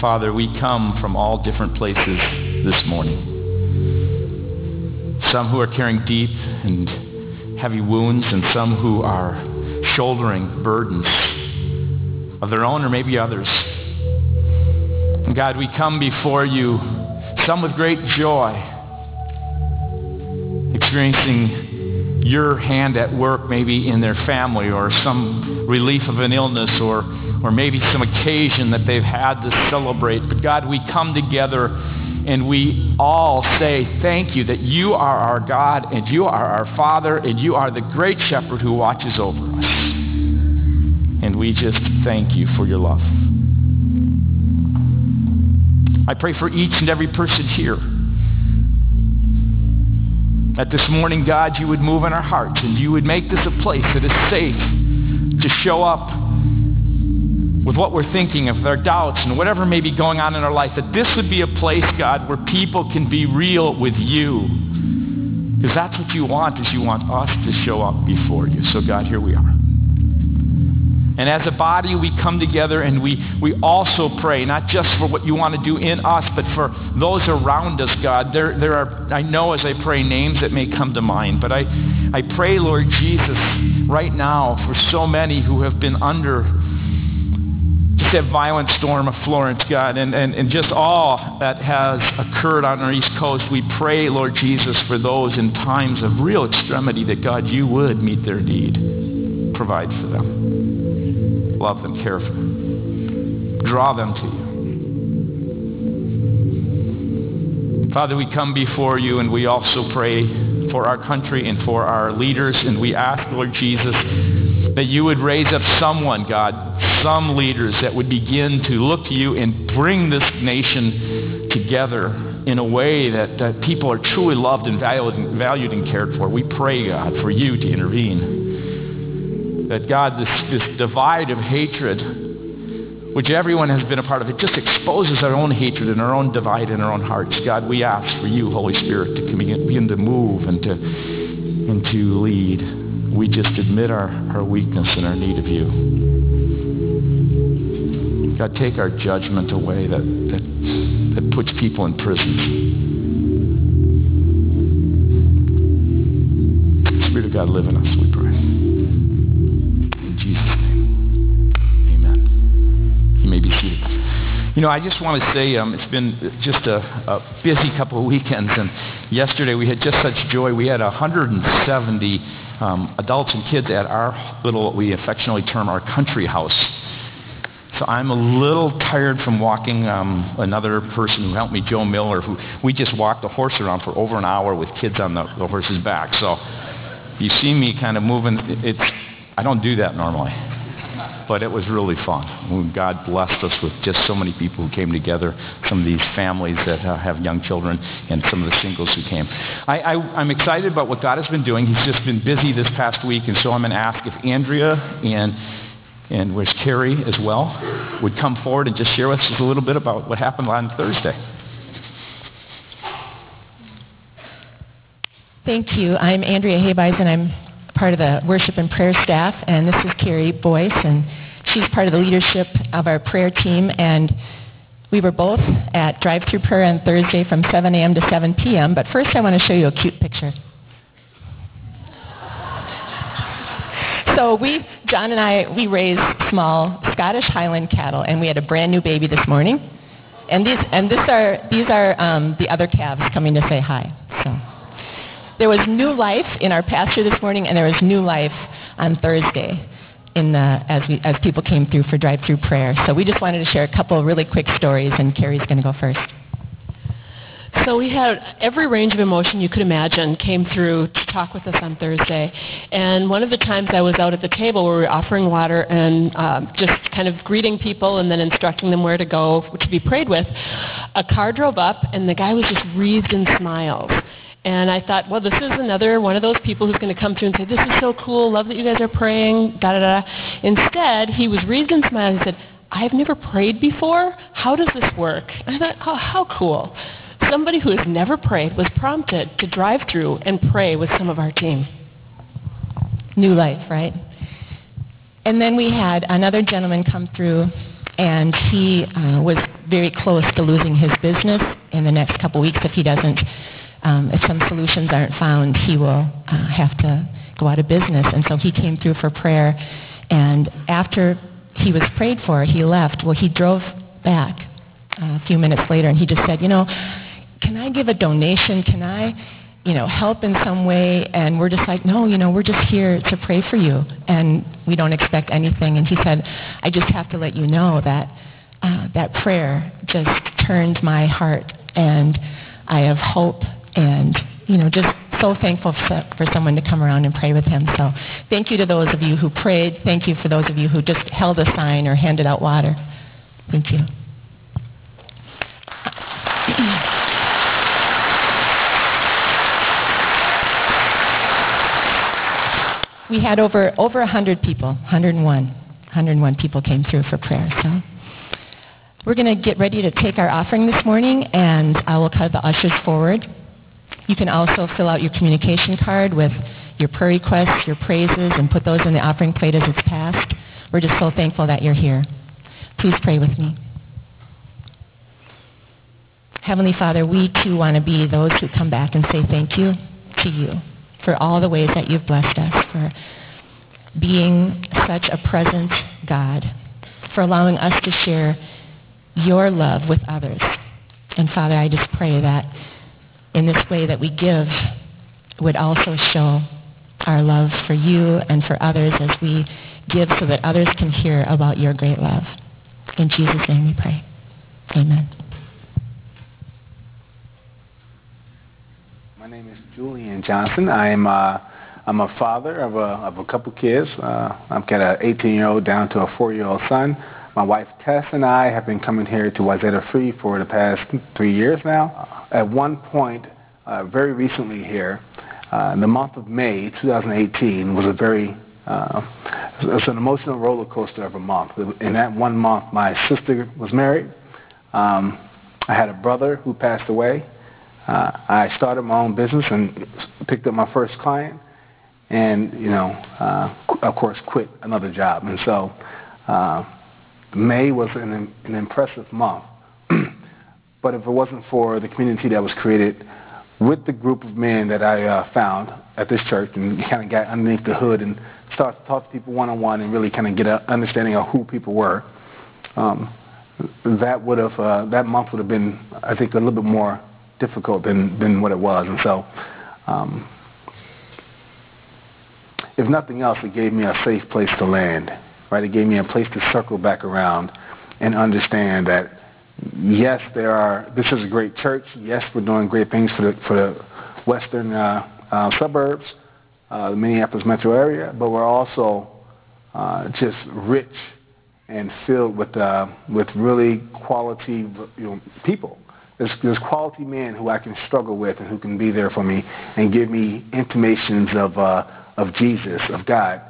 Father, we come from all different places this morning. Some who are carrying deep and heavy wounds and some who are shouldering burdens of their own or maybe others. And God, we come before you, some with great joy, experiencing your hand at work maybe in their family or some relief of an illness or, or maybe some occasion that they've had to celebrate. But God, we come together and we all say thank you that you are our God and you are our Father and you are the great shepherd who watches over us. And we just thank you for your love. I pray for each and every person here that this morning, God, you would move in our hearts and you would make this a place that is safe to show up with what we're thinking, of their doubts and whatever may be going on in our life, that this would be a place, God, where people can be real with you. Because that's what you want, is you want us to show up before you. So God, here we are. And as a body, we come together and we, we also pray, not just for what you want to do in us, but for those around us, God. There, there are, I know as I pray, names that may come to mind, but I, I pray, Lord Jesus, right now for so many who have been under that violent storm of Florence, God, and, and, and just all that has occurred on our East Coast. We pray, Lord Jesus, for those in times of real extremity that, God, you would meet their need. Provide for them. Love them, care for them. Draw them to you. Father, we come before you and we also pray for our country and for our leaders, and we ask, Lord Jesus, that you would raise up someone, God, some leaders that would begin to look to you and bring this nation together in a way that, that people are truly loved and valued, and valued and cared for. We pray, God, for you to intervene. That, God, this, this divide of hatred, which everyone has been a part of, it just exposes our own hatred and our own divide in our own hearts. God, we ask for you, Holy Spirit, to begin to move and to, and to lead. We just admit our, our weakness and our need of you. God, take our judgment away that, that, that puts people in prisons. Spirit of God, live in us, we pray. In Jesus' name, amen. You may be seated. You know, I just want to say um, it's been just a, a busy couple of weekends, and yesterday we had just such joy. We had 170 um, adults and kids at our little, what we affectionately term our country house. So I'm a little tired from walking um, another person who helped me, Joe Miller, who we just walked the horse around for over an hour with kids on the, the horse's back. So you see me kind of moving. It's I don't do that normally, but it was really fun. God blessed us with just so many people who came together. Some of these families that uh, have young children, and some of the singles who came. I, I'm excited about what God has been doing. He's just been busy this past week, and so I'm going to ask if Andrea and and where's Carrie as well, would come forward and just share with us a little bit about what happened on Thursday. Thank you. I'm Andrea Haybeis, and I'm part of the worship and prayer staff, and this is Carrie Boyce, and she's part of the leadership of our prayer team, and we were both at drive-through prayer on Thursday from 7 a.m. to 7 p.m., but first I want to show you a cute picture. So we, John and I, we raise small Scottish Highland cattle, and we had a brand new baby this morning. And these, and this are, these are um, the other calves coming to say hi. So there was new life in our pasture this morning, and there was new life on Thursday in the, as, we, as people came through for drive-through prayer. So we just wanted to share a couple really quick stories, and Carrie's going to go first. So we had every range of emotion you could imagine came through to talk with us on Thursday. And one of the times I was out at the table where we were offering water and um, just kind of greeting people and then instructing them where to go to be prayed with, a car drove up and the guy was just wreathed in smiles. And I thought, well, this is another one of those people who's going to come through and say, this is so cool, love that you guys are praying, da da da. Instead, he was wreathed in smiles. He said, I've never prayed before. How does this work? I thought, oh, how cool. Somebody who has never prayed was prompted to drive through and pray with some of our team. New life, right? And then we had another gentleman come through, and he uh, was very close to losing his business in the next couple weeks if he doesn't, um, if some solutions aren't found, he will uh, have to go out of business. And so he came through for prayer. And after he was prayed for, he left. Well, he drove back uh, a few minutes later and he just said, you know, can I give a donation? Can I, you know, help in some way? And we're just like, no, you know, we're just here to pray for you. And we don't expect anything. And he said, I just have to let you know that uh, that prayer just turned my heart. And I have hope and, you know, just so thankful for, someone to come around and pray with him. So thank you to those of you who prayed. Thank you for those of you who just held a sign or handed out water. Thank you. we had over over 100 people, 101. 101 people came through for prayer. So we're going to get ready to take our offering this morning, and I will call the ushers forward. You can also fill out your communication card with your prayer requests, your praises, and put those in the offering plate as it's passed. We're just so thankful that you're here. Please pray with me. Heavenly Father, we too want to be those who come back and say thank you to you for all the ways that you've blessed us, for being such a present God, for allowing us to share your love with others. And Father, I just pray that in this way that we give would also show our love for you and for others as we give so that others can hear about your great love. In Jesus' name we pray. Amen. My name is Julian Johnson. I am uh, I'm a father of a, of a couple kids. Uh, I've got an 18-year-old down to a four-year-old son. My wife Tess and I have been coming here to Wayzata Free for the past three years now. At one point, uh, very recently here, uh, in the month of May 2018 was a very uh, it was an emotional roller coaster of a month. In that one month, my sister was married. Um, I had a brother who passed away. Uh, I started my own business and picked up my first client, and you know, uh, of course, quit another job. And so, uh, May was an, an impressive month. but if it wasn't for the community that was created with the group of men that I uh, found at this church, and kind of got underneath the hood and started to talk to people one on one, and really kind of get an understanding of who people were. Um, that would have uh, that month would have been, I think, a little bit more difficult than than what it was, and so. Um, if nothing else, it gave me a safe place to land, right? It gave me a place to circle back around and understand that yes, there are. This is a great church. Yes, we're doing great things for the for the western uh, uh, suburbs, uh, the Minneapolis metro area, but we're also uh, just rich and filled with uh, with really quality you know, people. There's, there's quality men who I can struggle with and who can be there for me and give me intimations of uh, of Jesus, of God,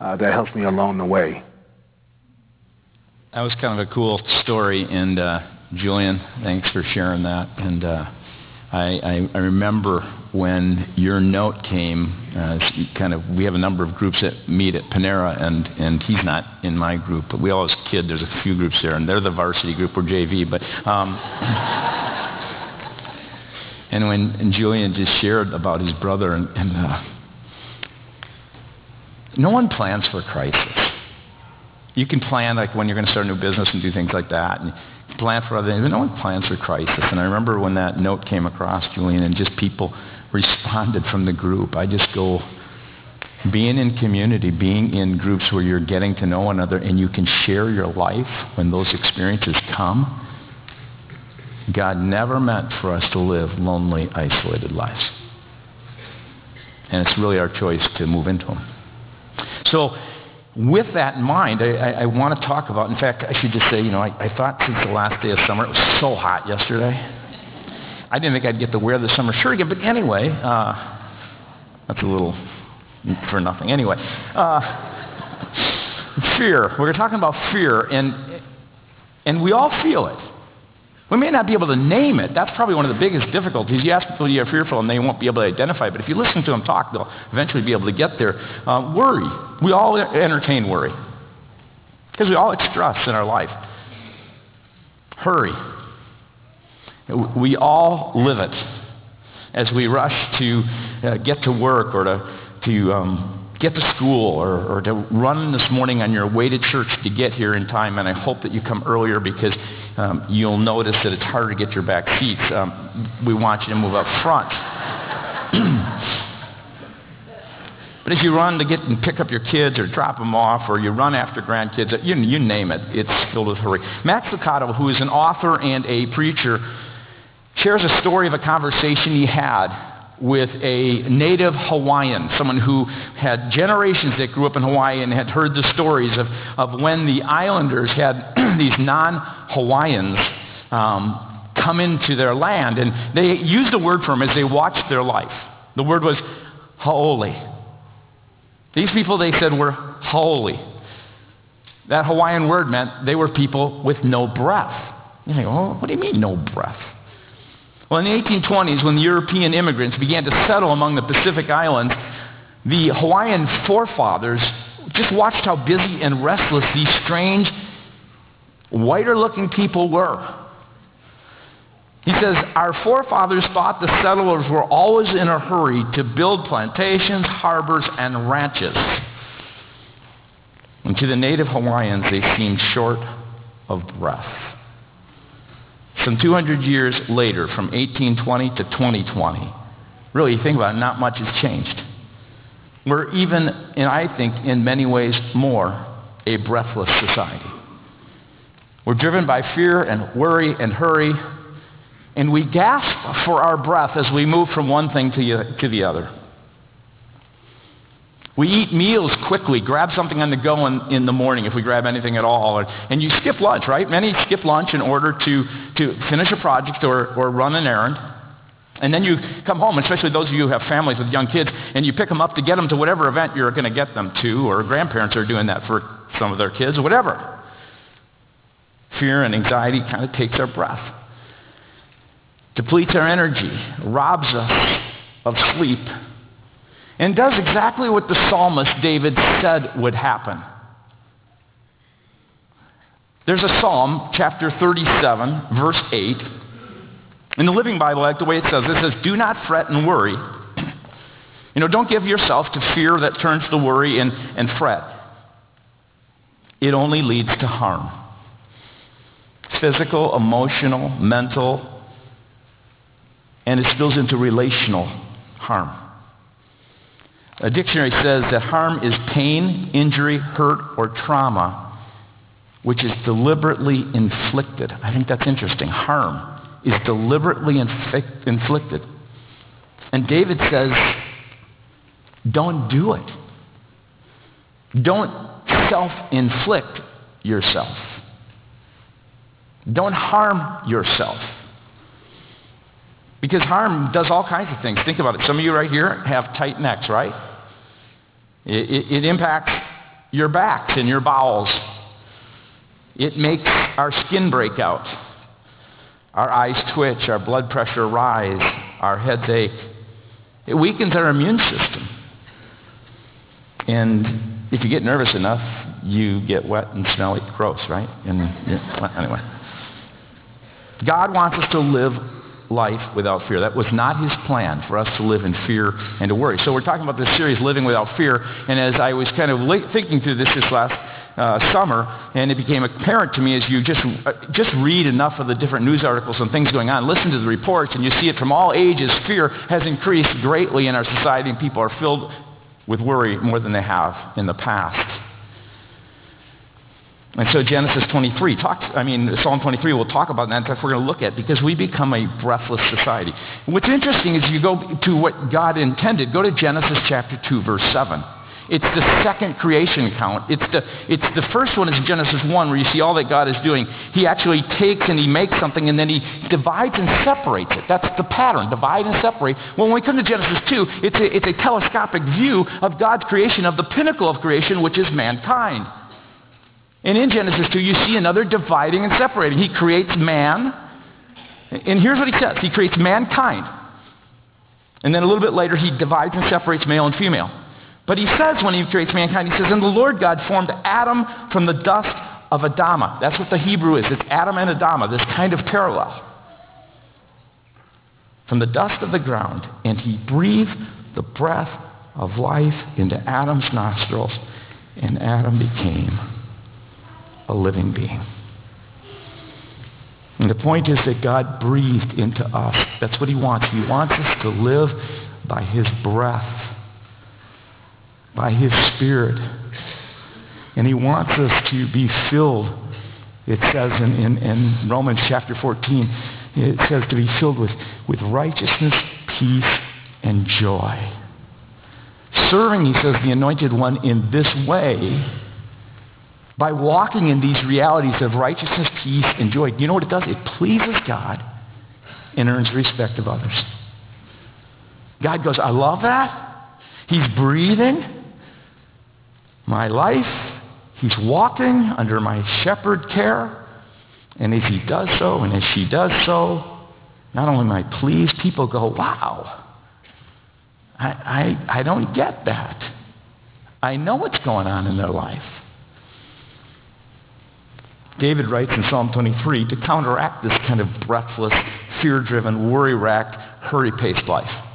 uh, that helps me along the way. That was kind of a cool story, and uh, Julian, thanks for sharing that. And uh, I, I, remember when your note came, uh, kind of, we have a number of groups that meet at Panera, and, and he's not in my group, but we always kid, there's a few groups there, and they're the varsity group, we're JV, but, um, and when and Julian just shared about his brother, and, and uh, no one plans for crisis. You can plan like when you're going to start a new business and do things like that, and plan for other things, but no one plans for crisis. And I remember when that note came across, Julian, and just people responded from the group. I just go, being in community, being in groups where you're getting to know another and you can share your life when those experiences come. God never meant for us to live lonely, isolated lives. And it's really our choice to move into them. So with that in mind, I, I, I, want to talk about, in fact, I should just say, you know, I, I, thought since the last day of summer, it was so hot yesterday. I didn't think I'd get to wear the summer shirt again, but anyway, uh, that's a little for nothing. Anyway, uh, fear. We're talking about fear, and, and we all feel it. We may not be able to name it. That's probably one of the biggest difficulties. You ask people you're fearful and they won't be able to identify. But if you listen to them talk, they'll eventually be able to get there. Uh, worry. We all entertain worry. Because we all express in our life. Hurry. We all live it as we rush to uh, get to work or to, to um, get to school or, or, to run this morning on your way to church to get here in time. And I hope that you come earlier because um, you'll notice that it's harder to get your back seats. Um, we want you to move up front. But if you run to get and pick up your kids or drop them off or you run after grandkids, you, you name it, it's filled with hurry. Max Lucado, who is an author and a preacher, shares a story of a conversation he had with a native Hawaiian, someone who had generations that grew up in Hawaii and had heard the stories of, of when the islanders had these non-Hawaiians um, come into their land. And they used a word for them as they watched their life. The word was haole. These people, they said, were haole. That Hawaiian word meant they were people with no breath. You think, oh, what do you mean no breath? Well, in the 1820s, when European immigrants began to settle among the Pacific Islands, the Hawaiian forefathers just watched how busy and restless these strange, whiter-looking people were. He says, our forefathers thought the settlers were always in a hurry to build plantations, harbors, and ranches. And to the native Hawaiians, they seemed short of breath. Some 200 years later, from 1820 to 2020, really, you think about it, not much has changed. We're even, and I think in many ways more, a breathless society. We're driven by fear and worry and hurry and we gasp for our breath as we move from one thing to, to the other. We eat meals quickly, grab something on the go in, in the morning if we grab anything at all. Or, and you skip lunch, right? Many skip lunch in order to, to finish a project or, or run an errand. And then you come home, especially those of you who have families with young kids, and you pick them up to get them to whatever event you're going to get them to, or grandparents are doing that for some of their kids, or whatever. Fear and anxiety kind of takes our breath depletes our energy, robs us of sleep, and does exactly what the psalmist David said would happen. There's a psalm, chapter 37, verse 8. In the Living Bible, I like the way it says, it says, do not fret and worry. You know, don't give yourself to fear that turns to worry and, and fret. It only leads to harm. Physical, emotional, mental, and it spills into relational harm. A dictionary says that harm is pain, injury, hurt, or trauma, which is deliberately inflicted. I think that's interesting. Harm is deliberately infi- inflicted. And David says, don't do it. Don't self-inflict yourself. Don't harm yourself. Because harm does all kinds of things. Think about it. Some of you right here have tight necks, right? It, it, it impacts your backs and your bowels. It makes our skin break out. Our eyes twitch, our blood pressure rise, our heads ache. It weakens our immune system. And if you get nervous enough, you get wet and smelly, gross, right? And yeah, anyway. God wants us to live life without fear. That was not his plan for us to live in fear and to worry. So we're talking about this series, Living Without Fear. And as I was kind of thinking through this this last uh, summer, and it became apparent to me as you just, uh, just read enough of the different news articles and things going on, listen to the reports, and you see it from all ages, fear has increased greatly in our society, and people are filled with worry more than they have in the past. And so Genesis 23 talks, I mean, Psalm 23 we'll talk about that. That's what we're going to look at because we become a breathless society. what's interesting is you go to what God intended. Go to Genesis chapter 2, verse 7. It's the second creation account. It's the, it's the first one is Genesis 1 where you see all that God is doing. He actually takes and he makes something and then he divides and separates it. That's the pattern, divide and separate. Well, when we come to Genesis 2, it's a, it's a telescopic view of God's creation, of the pinnacle of creation, which is mankind. And in Genesis 2, you see another dividing and separating. He creates man. And here's what he says. He creates mankind. And then a little bit later, he divides and separates male and female. But he says when he creates mankind, he says, and the Lord God formed Adam from the dust of Adamah. That's what the Hebrew is. It's Adam and Adamah, this kind of parallel. from the dust of the ground, and he breathed the breath of life into Adam's nostrils, and Adam became a living being. And the point is that God breathed into us. That's what he wants. He wants us to live by his breath, by his spirit. And he wants us to be filled, it says in, in, in Romans chapter 14, it says to be filled with, with righteousness, peace, and joy. Serving, he says, the anointed one in this way, by walking in these realities of righteousness, peace, and joy, you know what it does? It pleases God and earns respect of others. God goes, I love that. He's breathing my life. He's walking under my shepherd care. And as he does so, and as she does so, not only am I pleased, people go, wow, I, I, I don't get that. I know what's going on in their life. David writes in Psalm 23 to counteract this kind of breathless, fear-driven, worry-racked, hurry-paced life.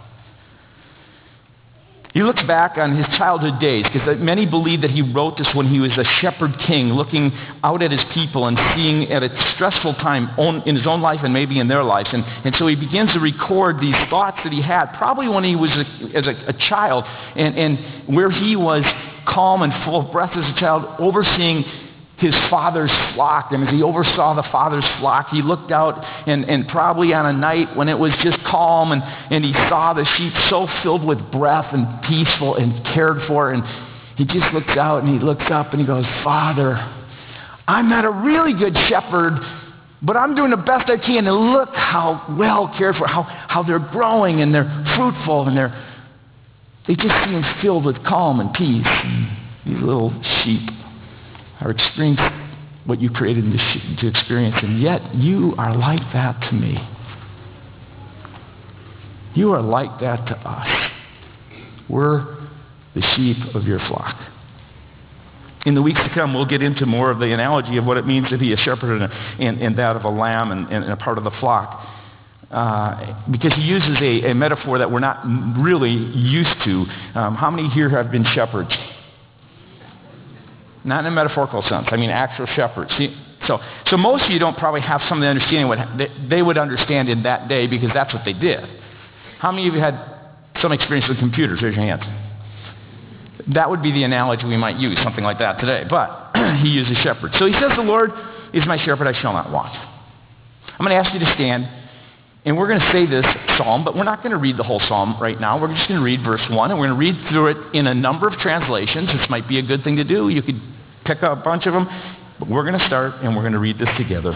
He looks back on his childhood days because many believe that he wrote this when he was a shepherd king looking out at his people and seeing at a stressful time in his own life and maybe in their lives. And, and so he begins to record these thoughts that he had probably when he was a, as a, a child and, and where he was calm and full of breath as a child overseeing his father's flock. And as he oversaw the father's flock, he looked out and, and probably on a night when it was just calm and, and he saw the sheep so filled with breath and peaceful and cared for. And he just looks out and he looks up and he goes, Father, I'm not a really good shepherd, but I'm doing the best I can. And look how well cared for, how, how they're growing and they're fruitful and they're, they just seem filled with calm and peace. And these little sheep or experience what you created to experience, and yet you are like that to me. You are like that to us. We're the sheep of your flock. In the weeks to come, we'll get into more of the analogy of what it means to be a shepherd and, a, and, and that of a lamb and, and, a part of the flock. Uh, because he uses a, a, metaphor that we're not really used to. Um, how many here have been shepherds? Not in a metaphorical sense. I mean actual shepherds. See, so, so most of you don't probably have some of the understanding what they, they would understand in that day because that's what they did. How many of you had some experience with computers? Raise your hands. That would be the analogy we might use, something like that today. But he uses shepherd. So he says, the Lord is my shepherd, I shall not want. I'm going to ask you to stand, and we're going to say this psalm, but we're not going to read the whole psalm right now. We're just going to read verse 1, and we're going to read through it in a number of translations. This might be a good thing to do. You could pick a bunch of them. But we're going to start and we're going to read this together.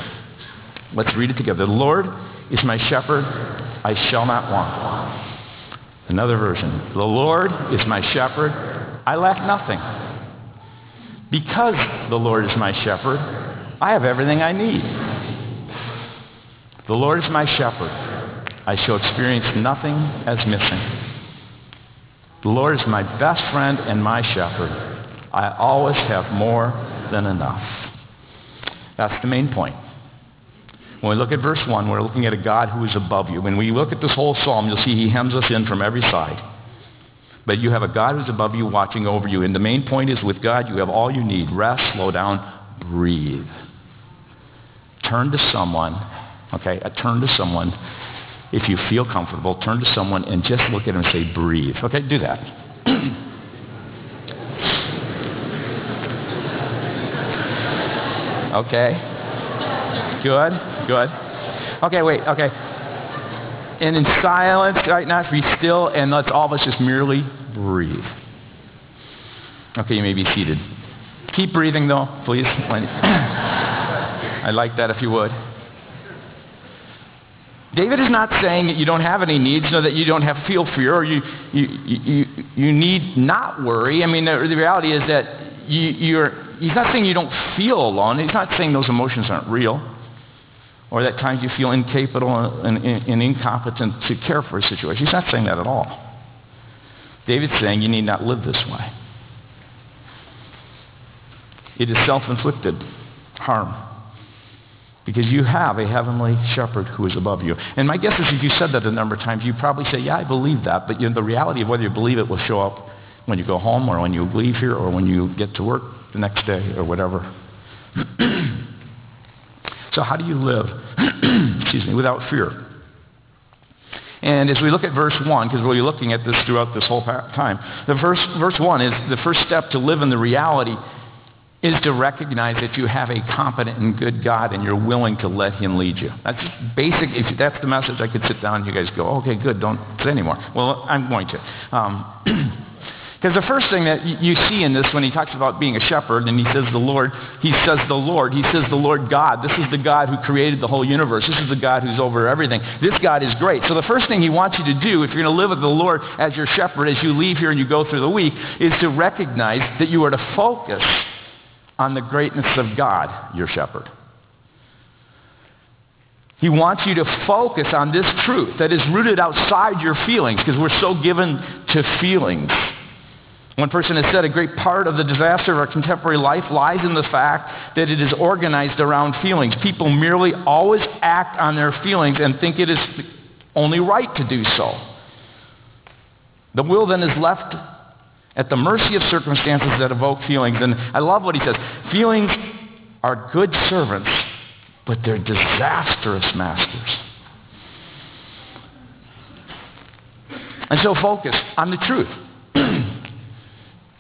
Let's read it together. The Lord is my shepherd, I shall not want. Another version. The Lord is my shepherd, I lack nothing. Because the Lord is my shepherd, I have everything I need. The Lord is my shepherd. I shall experience nothing as missing. The Lord is my best friend and my shepherd. I always have more than enough. That's the main point. When we look at verse 1, we're looking at a God who is above you. When we look at this whole psalm, you'll see he hems us in from every side. But you have a God who's above you, watching over you. And the main point is with God, you have all you need. Rest, slow down, breathe. Turn to someone, okay? A turn to someone. If you feel comfortable, turn to someone and just look at them and say, breathe. Okay, do that. Okay. Good, good. Okay, wait, okay. And in silence right now, be still and let's all of us just merely breathe. Okay, you may be seated. Keep breathing though, please. I'd like that if you would. David is not saying that you don't have any needs, no, that you don't have feel fear or you, you, you, you need not worry. I mean, the, the reality is that you, you're, he's not saying you don't feel alone. He's not saying those emotions aren't real or that times you feel incapable and, and, and, incompetent to care for a situation. He's not saying that at all. David's saying you need not live this way. It is self-inflicted harm. Because you have a heavenly shepherd who is above you. And my guess is if you said that a number of times, you probably say, yeah, I believe that. But you know, the reality of whether you believe it will show up when you go home or when you leave here or when you get to work the next day or whatever. so how do you live, excuse me, without fear? And as we look at verse 1, because we'll be looking at this throughout this whole time, the verse, verse 1 is the first step to live in the reality is to recognize that you have a competent and good God and you're willing to let him lead you. That's just basic. If that's the message, I could sit down and you guys go, okay, good, don't say anymore. Well, I'm going to. Um, Because the first thing that you see in this when he talks about being a shepherd and he says the Lord, he says the Lord, he says the Lord God. This is the God who created the whole universe. This is the God who's over everything. This God is great. So the first thing he wants you to do if you're going to live with the Lord as your shepherd as you leave here and you go through the week is to recognize that you are to focus on the greatness of God, your shepherd. He wants you to focus on this truth that is rooted outside your feelings because we're so given to feelings. One person has said a great part of the disaster of our contemporary life lies in the fact that it is organized around feelings. People merely always act on their feelings and think it is only right to do so. The will then is left at the mercy of circumstances that evoke feelings. And I love what he says. Feelings are good servants, but they're disastrous masters. And so focus on the truth.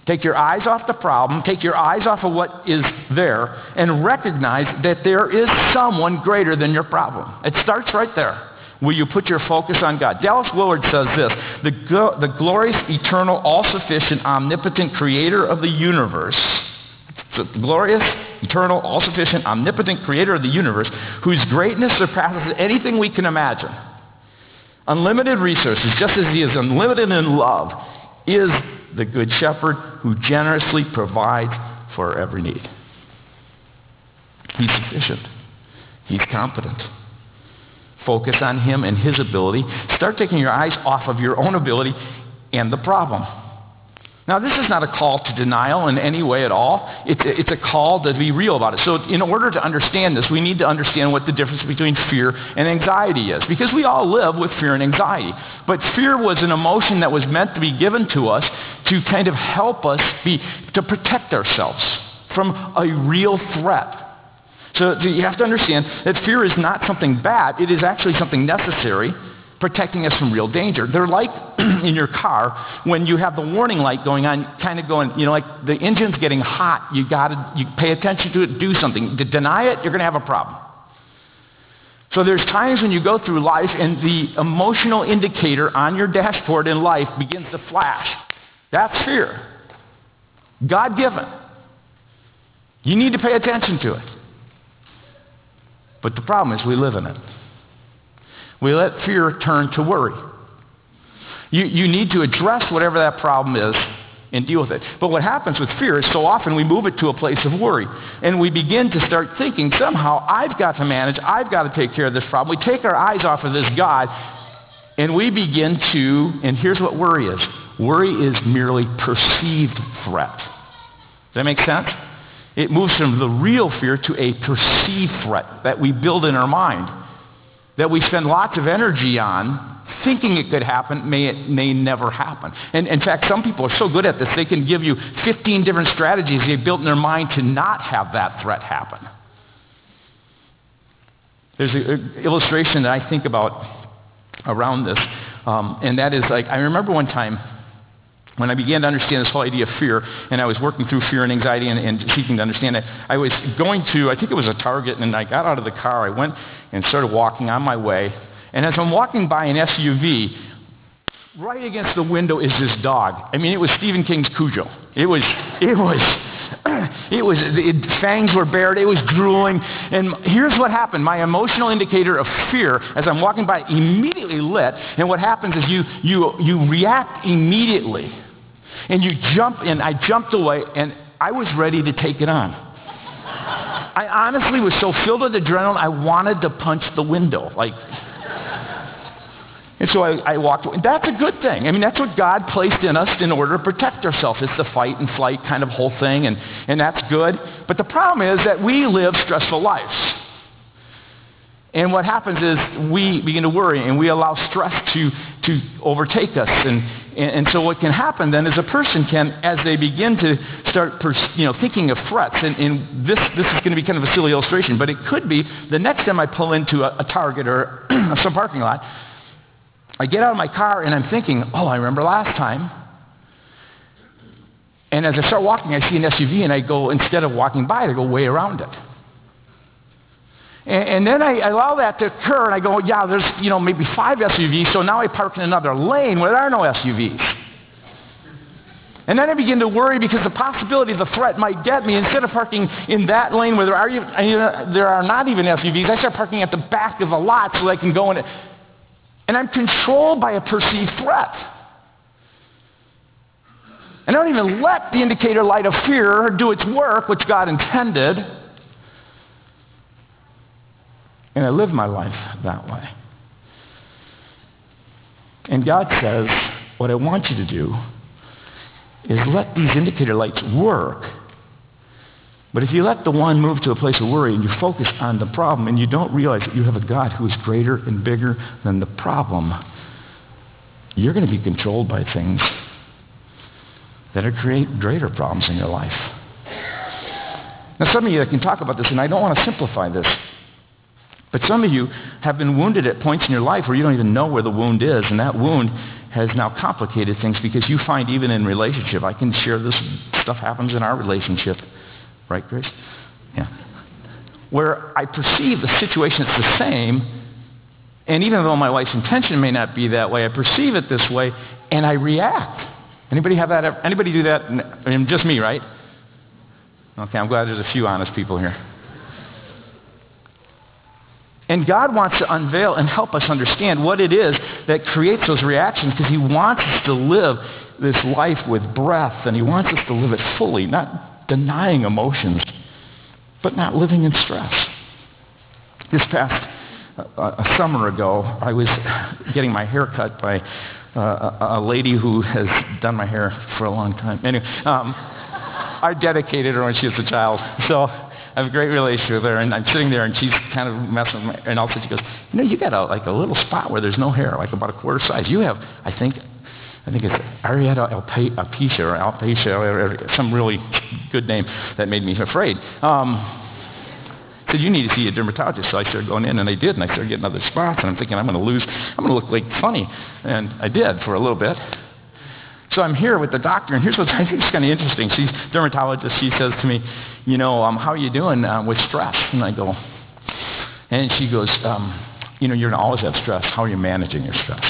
Take your eyes off the problem, take your eyes off of what is there, and recognize that there is someone greater than your problem. It starts right there. Will you put your focus on God? Dallas Willard says this, the, go- the glorious, eternal, all-sufficient, omnipotent creator of the universe, the glorious, eternal, all-sufficient, omnipotent creator of the universe, whose greatness surpasses anything we can imagine. Unlimited resources, just as he is unlimited in love, is the good shepherd who generously provides for every need. He's sufficient. He's competent. Focus on him and his ability. Start taking your eyes off of your own ability and the problem. Now, this is not a call to denial in any way at all. It's a, it's a call to be real about it. So in order to understand this, we need to understand what the difference between fear and anxiety is. Because we all live with fear and anxiety. But fear was an emotion that was meant to be given to us to kind of help us be, to protect ourselves from a real threat. So you have to understand that fear is not something bad. It is actually something necessary protecting us from real danger. They're like in your car when you have the warning light going on, kind of going, you know, like the engine's getting hot. You got to you pay attention to it, do something. To deny it, you're going to have a problem. So there's times when you go through life and the emotional indicator on your dashboard in life begins to flash. That's fear. God-given. You need to pay attention to it. But the problem is we live in it. We let fear turn to worry. You, you need to address whatever that problem is and deal with it. But what happens with fear is so often we move it to a place of worry. And we begin to start thinking, somehow I've got to manage, I've got to take care of this problem. We take our eyes off of this God and we begin to, and here's what worry is. Worry is merely perceived threat. Does that make sense? It moves from the real fear to a perceived threat that we build in our mind that we spend lots of energy on thinking it could happen may it may never happen. And in fact, some people are so good at this, they can give you 15 different strategies they've built in their mind to not have that threat happen. There's an illustration that I think about around this, um, and that is like, I remember one time when I began to understand this whole idea of fear, and I was working through fear and anxiety and, and, seeking to understand it, I was going to, I think it was a Target, and I got out of the car, I went and started walking on my way, and as I'm walking by an SUV, right against the window is this dog. I mean, it was Stephen King's Cujo. It was, it was, it was, it, fangs were bared, it was drooling, and here's what happened. My emotional indicator of fear, as I'm walking by, immediately lit, and what happens is you, you, you react immediately. And you jump, and I jumped away, and I was ready to take it on. I honestly was so filled with adrenaline, I wanted to punch the window. Like, and so I, I, walked away. That's a good thing. I mean, that's what God placed in us in order to protect ourselves. It's the fight and flight kind of whole thing, and, and that's good. But the problem is that we live stressful lives. And what happens is we begin to worry and we allow stress to, to overtake us. And, and, and so what can happen then is a person can, as they begin to start pers- you know, thinking of threats, and, and this, this is going to be kind of a silly illustration, but it could be the next time I pull into a, a Target or some parking lot, I get out of my car and I'm thinking, oh, I remember last time. And as I start walking, I see an SUV and I go, instead of walking by I go way around it. And, and then I, allow that to occur, and I go, yeah, there's, you know, maybe five SUVs, so now I park in another lane where there are no SUVs. And then I begin to worry because the possibility of the threat might get me. Instead of parking in that lane where there are, there are not even SUVs, I start parking at the back of the lot so I can go in it. And I'm controlled by a perceived threat. And I don't even let the indicator light of fear do its work, which God intended. And I live my life that way. And God says, what I want you to do is let these indicator lights work. But if you let the one move to a place of worry and you focus on the problem and you don't realize that you have a God who is greater and bigger than the problem, you're going to be controlled by things that are create greater problems in your life. Now, some of you can talk about this, and I don't want to simplify this, but some of you have been wounded at points in your life where you don't even know where the wound is, and that wound has now complicated things because you find even in relationship, I can share this stuff happens in our relationship. Right, Grace? Yeah. Where I perceive the situation is the same, and even though my wife's intention may not be that way, I perceive it this way, and I react. Anybody have that? Anybody do that? I mean, just me, right? Okay, I'm glad there's a few honest people here. And God wants to unveil and help us understand what it is that creates those reactions because he wants us to live this life with breath and he wants us to live it fully, not denying emotions, but not living in stress. This past uh, a summer ago, I was getting my hair cut by uh, a, lady who has done my hair for a long time. Anyway, um, I dedicated her when she was a child. So I have a great relationship with her, and I'm sitting there, and she's kind of messing with me, and all of a sudden she goes, you know, you got a, like a little spot where there's no hair, like about a quarter size. You have, I think, I think it's areata alopecia or alopecia, or some really good name that made me afraid. Um, said, you need to see a dermatologist. So I started going in, and I did, and I started getting other spots, and I'm thinking, I'm going to lose, I'm going to look like funny. And I did for a little bit. So I'm here with the doctor, and here's what I think is kind of interesting. She's a dermatologist. She says to me, you know, um, how are you doing uh, with stress? And I go, and she goes, um, you know, you're going to always have stress. How are you managing your stress?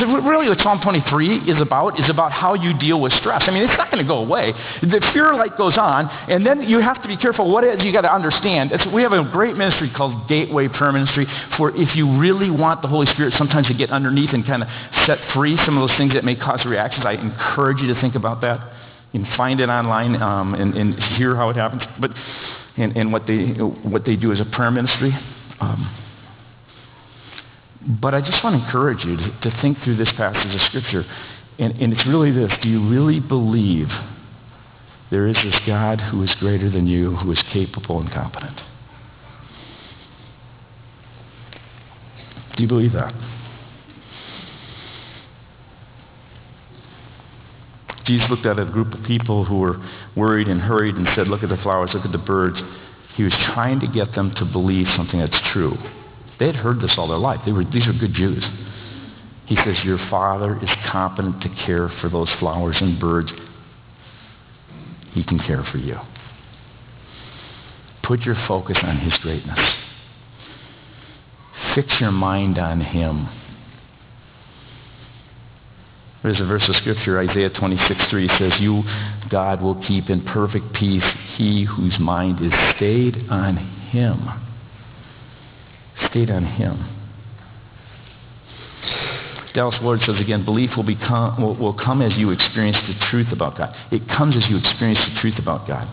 So really what Psalm 23 is about is about how you deal with stress. I mean, it's not going to go away. The fear light goes on, and then you have to be careful what it is you got to understand. It's, we have a great ministry called Gateway Prayer Ministry for if you really want the Holy Spirit sometimes to get underneath and kind of set free some of those things that may cause reactions. I encourage you to think about that. You can find it online um, and, and, hear how it happens. But and, and, what they what they do as a prayer ministry. Um, but I just want to encourage you to, to think through this passage of Scripture. And, and it's really this. Do you really believe there is this God who is greater than you, who is capable and competent? Do you believe that? Jesus looked at a group of people who were worried and hurried and said, look at the flowers, look at the birds. He was trying to get them to believe something that's true. They had heard this all their life. They were, these are good Jews. He says, your father is competent to care for those flowers and birds. He can care for you. Put your focus on his greatness. Fix your mind on him. There's a verse of scripture, Isaiah 26, 3 says, You, God, will keep in perfect peace he whose mind is stayed on him stayed on him. Dallas Willard says again, belief will, become, will, will come as you experience the truth about God. It comes as you experience the truth about God.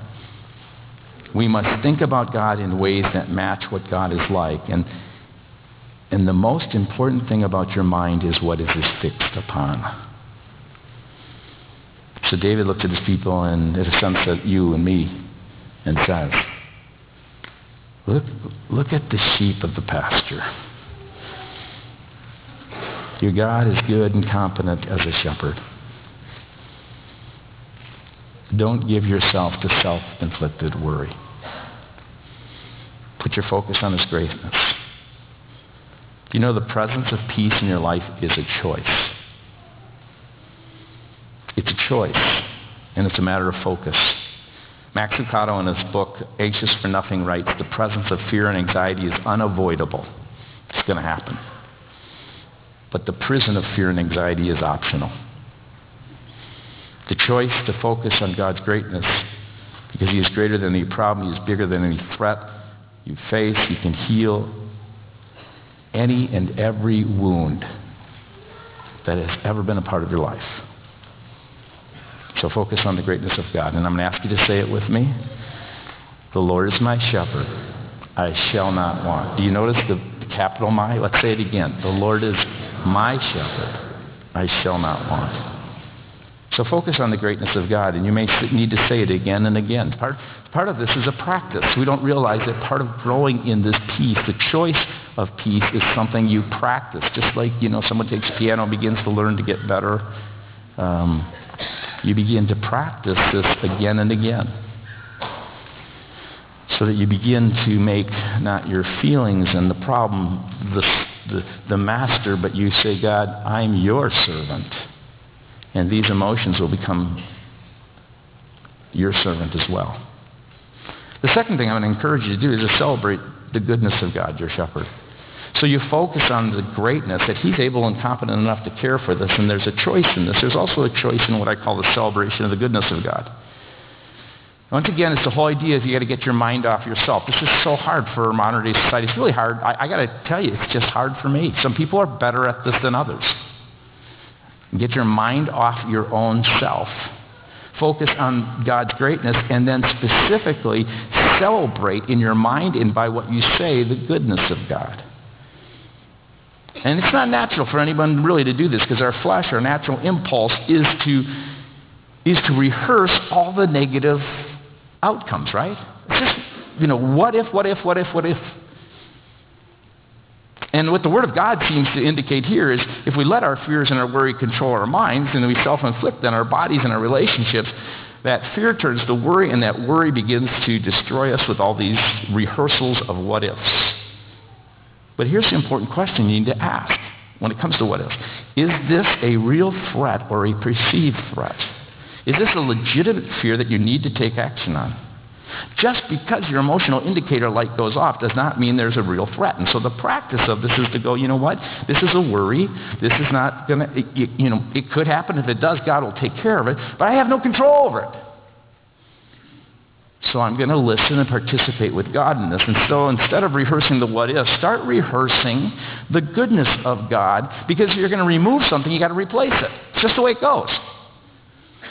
We must think about God in ways that match what God is like. And, and the most important thing about your mind is what it is fixed upon. So David looked at his people and, in a at you and me and says, Look, look at the sheep of the pasture. Your God is good and competent as a shepherd. Don't give yourself to self-inflicted worry. Put your focus on his greatness. You know the presence of peace in your life is a choice. It's a choice, and it's a matter of focus. Max Lucado in his book, Anxious for Nothing, writes, the presence of fear and anxiety is unavoidable. It's going to happen. But the prison of fear and anxiety is optional. The choice to focus on God's greatness because he is greater than any problem, he is bigger than any threat you face, he can heal any and every wound that has ever been a part of your life. So focus on the greatness of God. And I'm going to ask you to say it with me. The Lord is my shepherd. I shall not want. Do you notice the capital my? Let's say it again. The Lord is my shepherd. I shall not want. So focus on the greatness of God, and you may need to say it again and again. Part, part of this is a practice. We don't realize that part of growing in this peace, the choice of peace, is something you practice. Just like, you know, someone takes piano begins to learn to get better. Um, you begin to practice this again and again. So that you begin to make not your feelings and the problem the, the, the master, but you say, God, I'm your servant. And these emotions will become your servant as well. The second thing I'm going to encourage you to do is to celebrate the goodness of God, your shepherd. So you focus on the greatness that he's able and competent enough to care for this, and there's a choice in this. There's also a choice in what I call the celebration of the goodness of God. Once again, it's the whole idea is you got to get your mind off yourself. This is so hard for modern day society. It's really hard. I, I got to tell you, it's just hard for me. Some people are better at this than others. Get your mind off your own self. Focus on God's greatness and then specifically celebrate in your mind and by what you say the goodness of God. And it's not natural for anyone really to do this because our flesh, our natural impulse is to, is to rehearse all the negative outcomes, right? It's just, you know, what if, what if, what if, what if? And what the Word of God seems to indicate here is if we let our fears and our worry control our minds and we self-inflict on our bodies and our relationships, that fear turns to worry and that worry begins to destroy us with all these rehearsals of what ifs. But here's the important question you need to ask when it comes to what ifs. Is this a real threat or a perceived threat? Is this a legitimate fear that you need to take action on? Just because your emotional indicator light goes off does not mean there's a real threat. And so the practice of this is to go, you know what? This is a worry. This is not going to, you know, it could happen. If it does, God will take care of it. But I have no control over it. So I'm going to listen and participate with God in this. And so instead of rehearsing the what if, start rehearsing the goodness of God because you're going to remove something, you got to replace it. It's just the way it goes.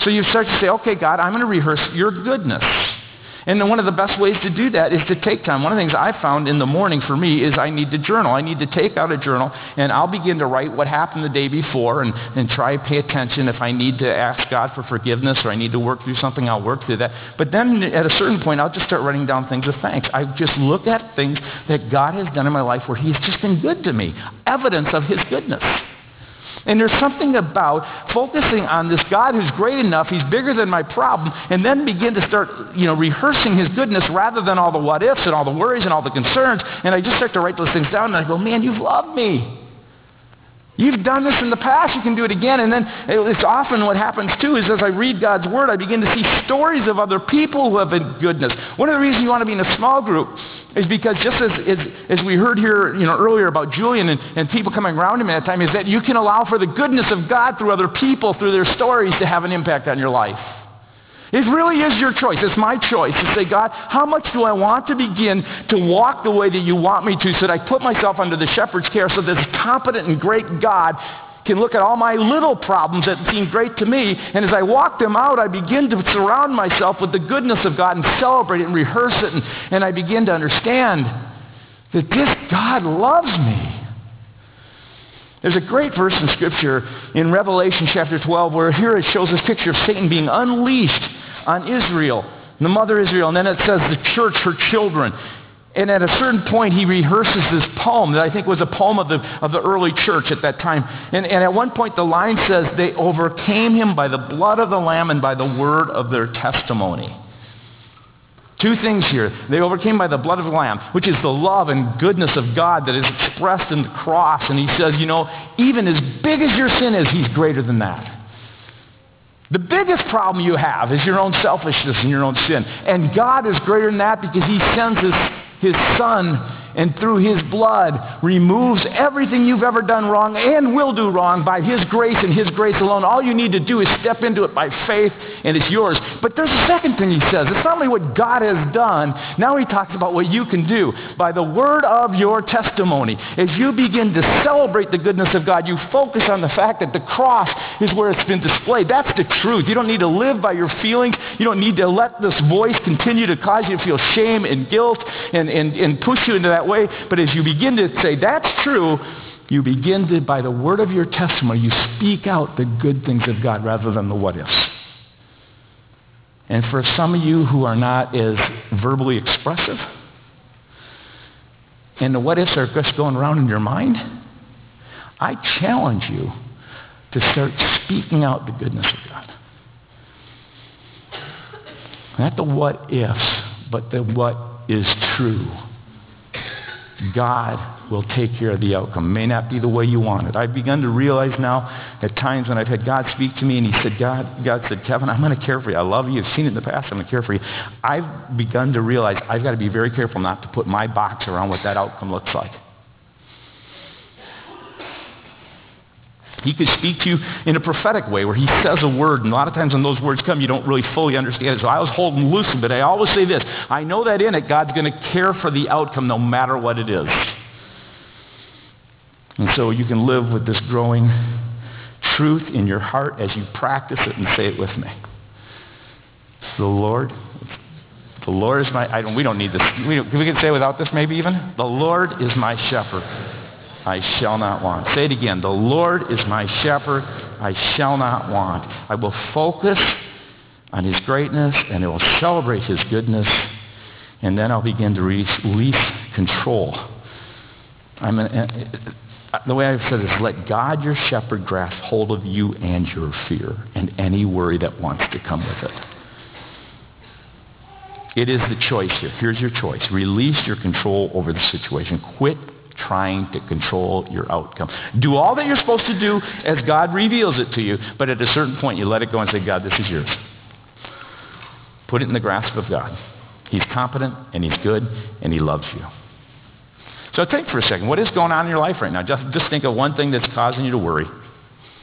So you start to say, okay, God, I'm going to rehearse your goodness. And one of the best ways to do that is to take time. One of the things I found in the morning for me is I need to journal. I need to take out a journal and I'll begin to write what happened the day before and, and try pay attention. If I need to ask God for forgiveness or I need to work through something, I'll work through that. But then at a certain point, I'll just start writing down things of thanks. I just look at things that God has done in my life where he's just been good to me. Evidence of his goodness. And there's something about focusing on this God who's great enough, he's bigger than my problem, and then begin to start, you know, rehearsing his goodness rather than all the what ifs and all the worries and all the concerns. And I just start to write those things down and I go, man, you've loved me. You've done this in the past, you can do it again. And then it's often what happens too is as I read God's word, I begin to see stories of other people who have been goodness. One of the reasons you want to be in a small group is because just as, as, as we heard here you know, earlier about Julian and, and people coming around him at that time, is that you can allow for the goodness of God through other people, through their stories to have an impact on your life. It really is your choice. It's my choice to say, God, how much do I want to begin to walk the way that you want me to so that I put myself under the shepherd's care so that this competent and great God can look at all my little problems that seem great to me, and as I walk them out, I begin to surround myself with the goodness of God and celebrate it and rehearse it, and, and I begin to understand that this God loves me. There's a great verse in Scripture in Revelation chapter 12 where here it shows this picture of Satan being unleashed on Israel, the mother Israel, and then it says the church, her children. And at a certain point, he rehearses this poem that I think was a poem of the, of the early church at that time. And, and at one point, the line says, they overcame him by the blood of the Lamb and by the word of their testimony. Two things here. They overcame by the blood of the Lamb, which is the love and goodness of God that is expressed in the cross. And he says, you know, even as big as your sin is, he's greater than that. The biggest problem you have is your own selfishness and your own sin. And God is greater than that because he sends his, his son and through his blood removes everything you've ever done wrong and will do wrong by his grace and his grace alone. All you need to do is step into it by faith and it's yours. But there's a second thing he says. It's not only what God has done. Now he talks about what you can do by the word of your testimony. As you begin to celebrate the goodness of God, you focus on the fact that the cross is where it's been displayed. That's the truth. You don't need to live by your feelings. You don't need to let this voice continue to cause you to feel shame and guilt and, and, and push you into that way. But as you begin to say, that's true, you begin to, by the word of your testimony, you speak out the good things of God rather than the what ifs. And for some of you who are not as verbally expressive, and the what ifs are just going around in your mind, I challenge you to start speaking out the goodness of God. Not the what ifs, but the what is true. God will take care of the outcome. May not be the way you want it. I've begun to realize now at times when I've had God speak to me and he said, God, God said, Kevin, I'm going to care for you. I love you. I've seen it in the past. I'm going to care for you. I've begun to realize I've got to be very careful not to put my box around what that outcome looks like. He could speak to you in a prophetic way where he says a word, and a lot of times when those words come, you don't really fully understand it. So I was holding loose, but I always say this. I know that in it, God's going to care for the outcome no matter what it is. And so you can live with this growing truth in your heart as you practice it and say it with me. The Lord, the Lord is my, I don't, we don't need this. We, we can say without this maybe even. The Lord is my shepherd. I shall not want. Say it again. The Lord is my shepherd. I shall not want. I will focus on his greatness and I will celebrate his goodness. And then I'll begin to release control. I'm an, uh, the way I've said is let God, your shepherd, grasp hold of you and your fear and any worry that wants to come with it. It is the choice here. Here's your choice. Release your control over the situation. Quit trying to control your outcome. Do all that you're supposed to do as God reveals it to you, but at a certain point you let it go and say, God, this is yours. Put it in the grasp of God. He's competent and he's good and he loves you. So think for a second. What is going on in your life right now? Just, just think of one thing that's causing you to worry.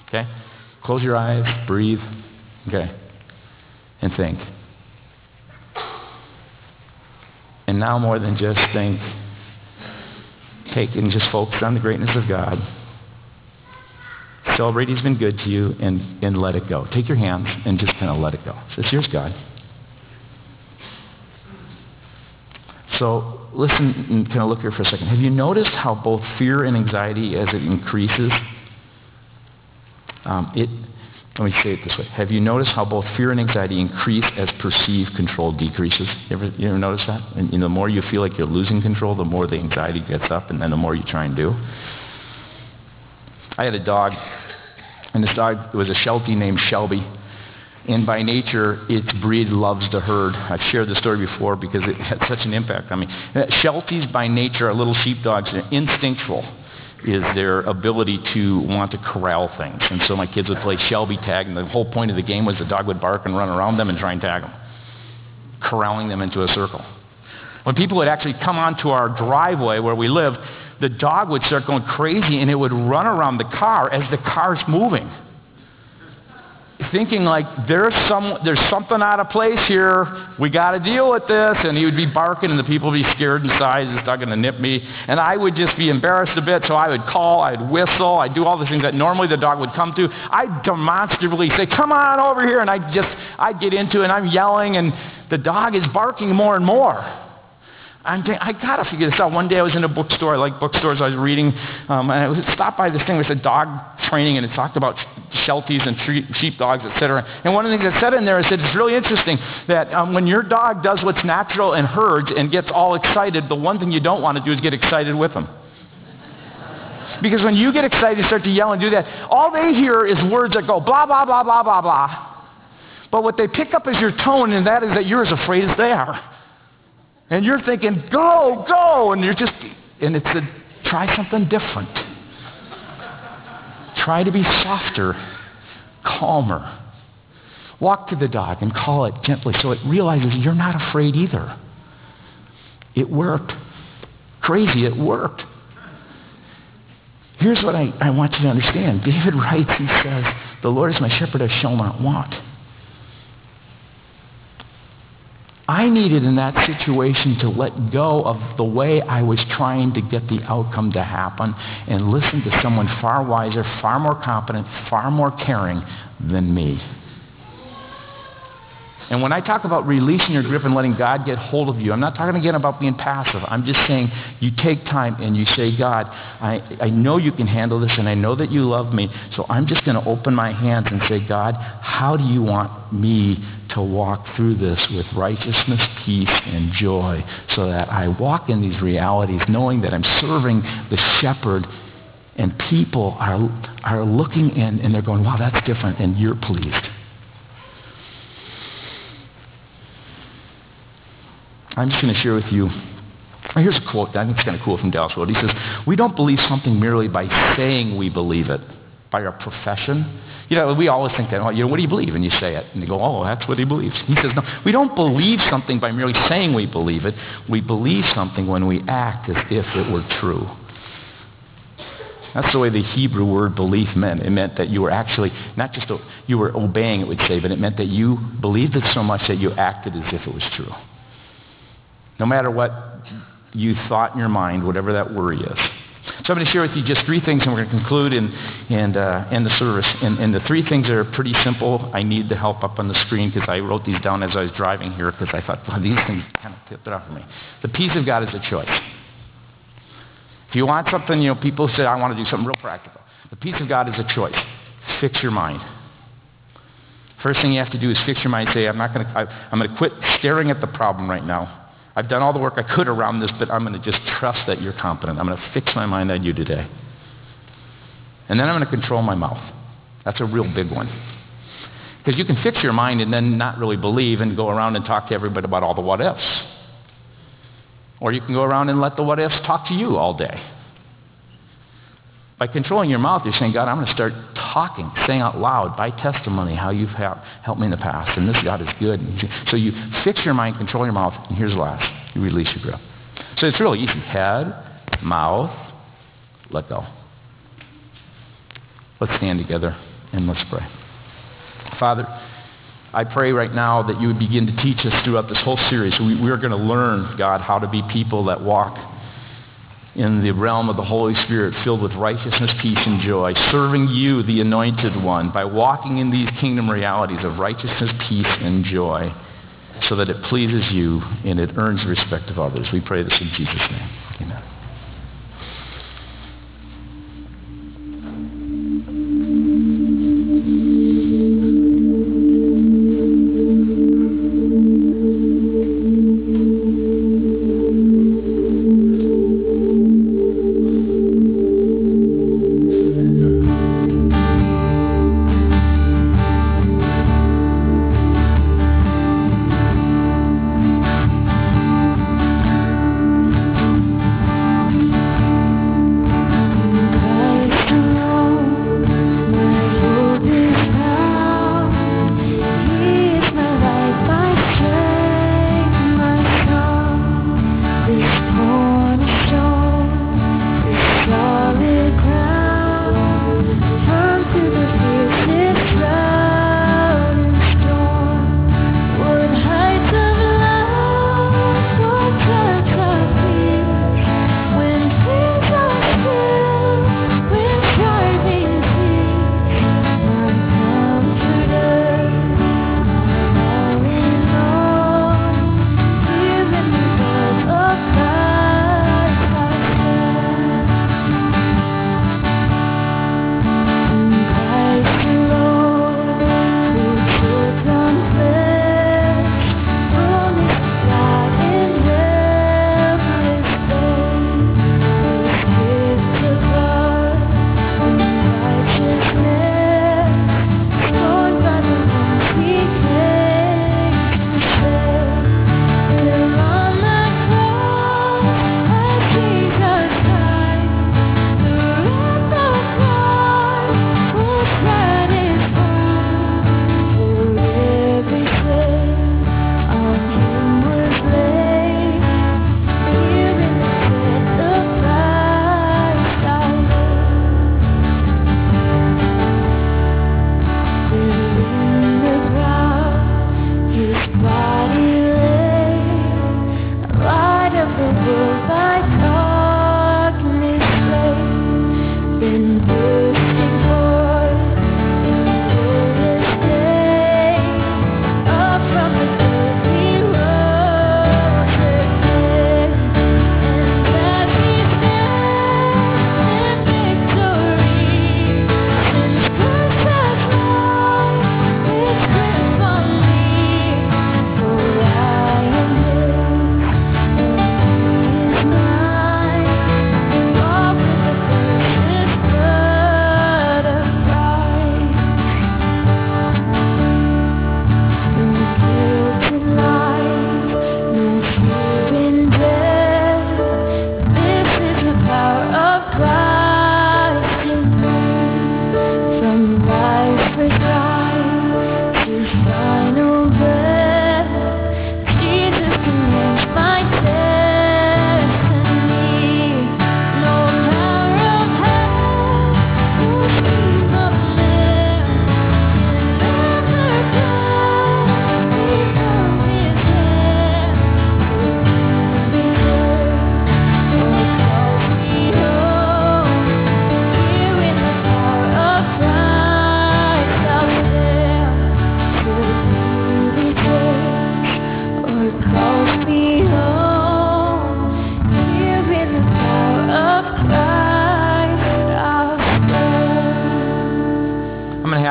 Okay? Close your eyes, breathe. Okay? And think. And now more than just think, take and just focus on the greatness of God. Celebrate he's been good to you and, and let it go. Take your hands and just kind of let it go. So here's God. So listen and kind of look here for a second. Have you noticed how both fear and anxiety, as it increases, um, it, let me say it this way. Have you noticed how both fear and anxiety increase as perceived control decreases? You ever, you ever notice that? And you know, the more you feel like you're losing control, the more the anxiety gets up, and then the more you try and do. I had a dog, and this dog was a Sheltie named Shelby. And by nature, its breed loves to herd. I've shared this story before because it had such an impact on me. Shelties by nature are little sheepdogs. They're instinctual is their ability to want to corral things. And so my kids would play Shelby tag, and the whole point of the game was the dog would bark and run around them and try and tag them, corralling them into a circle. When people would actually come onto our driveway where we lived, the dog would start going crazy and it would run around the car as the car's moving thinking like there's some there's something out of place here. We got to deal with this. And he would be barking, and the people would be scared inside. He's not going to nip me. And I would just be embarrassed a bit, so I would call, I'd whistle, I'd do all the things that normally the dog would come to. I'd demonstratively say, "Come on over here," and I just I'd get into it, and I'm yelling, and the dog is barking more and more. I'm thinking, I gotta figure this out. One day I was in a bookstore. I like bookstores. I was reading, um, and I stopped by this thing. There's a dog training, and it talked about shelties and sheepdogs, etc. And one of the things that said in there is that it's really interesting that um, when your dog does what's natural and herds and gets all excited, the one thing you don't want to do is get excited with them. Because when you get excited, you start to yell and do that, all they hear is words that go blah, blah, blah, blah, blah, blah. But what they pick up is your tone, and that is that you're as afraid as they are. And you're thinking, go, go, and you're just, and it's a, try something different. Try to be softer, calmer. Walk to the dog and call it gently so it realizes you're not afraid either. It worked. Crazy, it worked. Here's what I, I want you to understand. David writes, he says, the Lord is my shepherd, I shall not want. I needed in that situation to let go of the way I was trying to get the outcome to happen and listen to someone far wiser, far more competent, far more caring than me. And when I talk about releasing your grip and letting God get hold of you, I'm not talking again about being passive. I'm just saying you take time and you say, God, I, I know you can handle this and I know that you love me. So I'm just going to open my hands and say, God, how do you want me to walk through this with righteousness, peace, and joy so that I walk in these realities knowing that I'm serving the shepherd and people are, are looking in and they're going, wow, that's different, and you're pleased. I'm just going to share with you. Here's a quote that I think is kind of cool from Dallas Willard. He says, we don't believe something merely by saying we believe it, by our profession, you know, we always think that, well, you know, what do you believe? And you say it. And you go, oh, that's what he believes. He says, no, we don't believe something by merely saying we believe it. We believe something when we act as if it were true. That's the way the Hebrew word belief meant. It meant that you were actually, not just, you were obeying, it would say, but it meant that you believed it so much that you acted as if it was true. No matter what you thought in your mind, whatever that worry is. So I'm going to share with you just three things, and we're going to conclude and, and uh, end the service. And, and the three things are pretty simple. I need the help up on the screen because I wrote these down as I was driving here because I thought, well, these things kind of tipped it off for me. The peace of God is a choice. If you want something, you know, people say, I want to do something real practical. The peace of God is a choice. Fix your mind. First thing you have to do is fix your mind. Say, I'm not going to, I'm going to quit staring at the problem right now. I've done all the work I could around this, but I'm going to just trust that you're competent. I'm going to fix my mind on you today. And then I'm going to control my mouth. That's a real big one. Because you can fix your mind and then not really believe and go around and talk to everybody about all the what ifs. Or you can go around and let the what ifs talk to you all day. By controlling your mouth, you're saying, God, I'm going to start talking, saying out loud by testimony how you've helped me in the past. And this God is good. So you fix your mind, control your mouth, and here's the last. You release your grip. So it's really easy. Head, mouth, let go. Let's stand together and let's pray. Father, I pray right now that you would begin to teach us throughout this whole series. We, we're going to learn, God, how to be people that walk in the realm of the Holy Spirit filled with righteousness, peace, and joy, serving you, the anointed one, by walking in these kingdom realities of righteousness, peace, and joy, so that it pleases you and it earns the respect of others. We pray this in Jesus' name. Amen.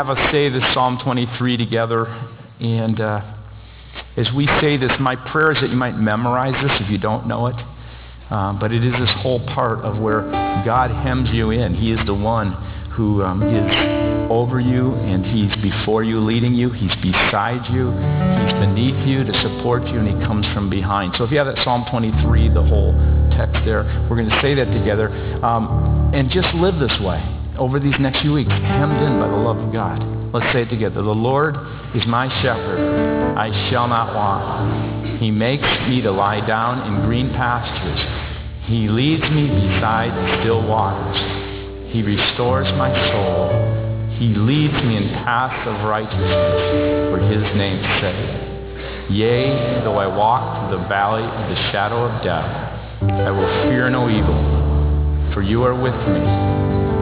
Have us say this Psalm 23 together. And uh, as we say this, my prayer is that you might memorize this if you don't know it. Um, but it is this whole part of where God hems you in. He is the one who um, is over you and he's before you leading you. He's beside you. He's beneath you to support you and he comes from behind. So if you have that Psalm 23, the whole text there, we're going to say that together. Um, and just live this way over these next few weeks, hemmed in by the love of God. Let's say it together. The Lord is my shepherd. I shall not want. He makes me to lie down in green pastures. He leads me beside still waters. He restores my soul. He leads me in paths of righteousness for his name's sake. Yea, though I walk through the valley of the shadow of death, I will fear no evil, for you are with me.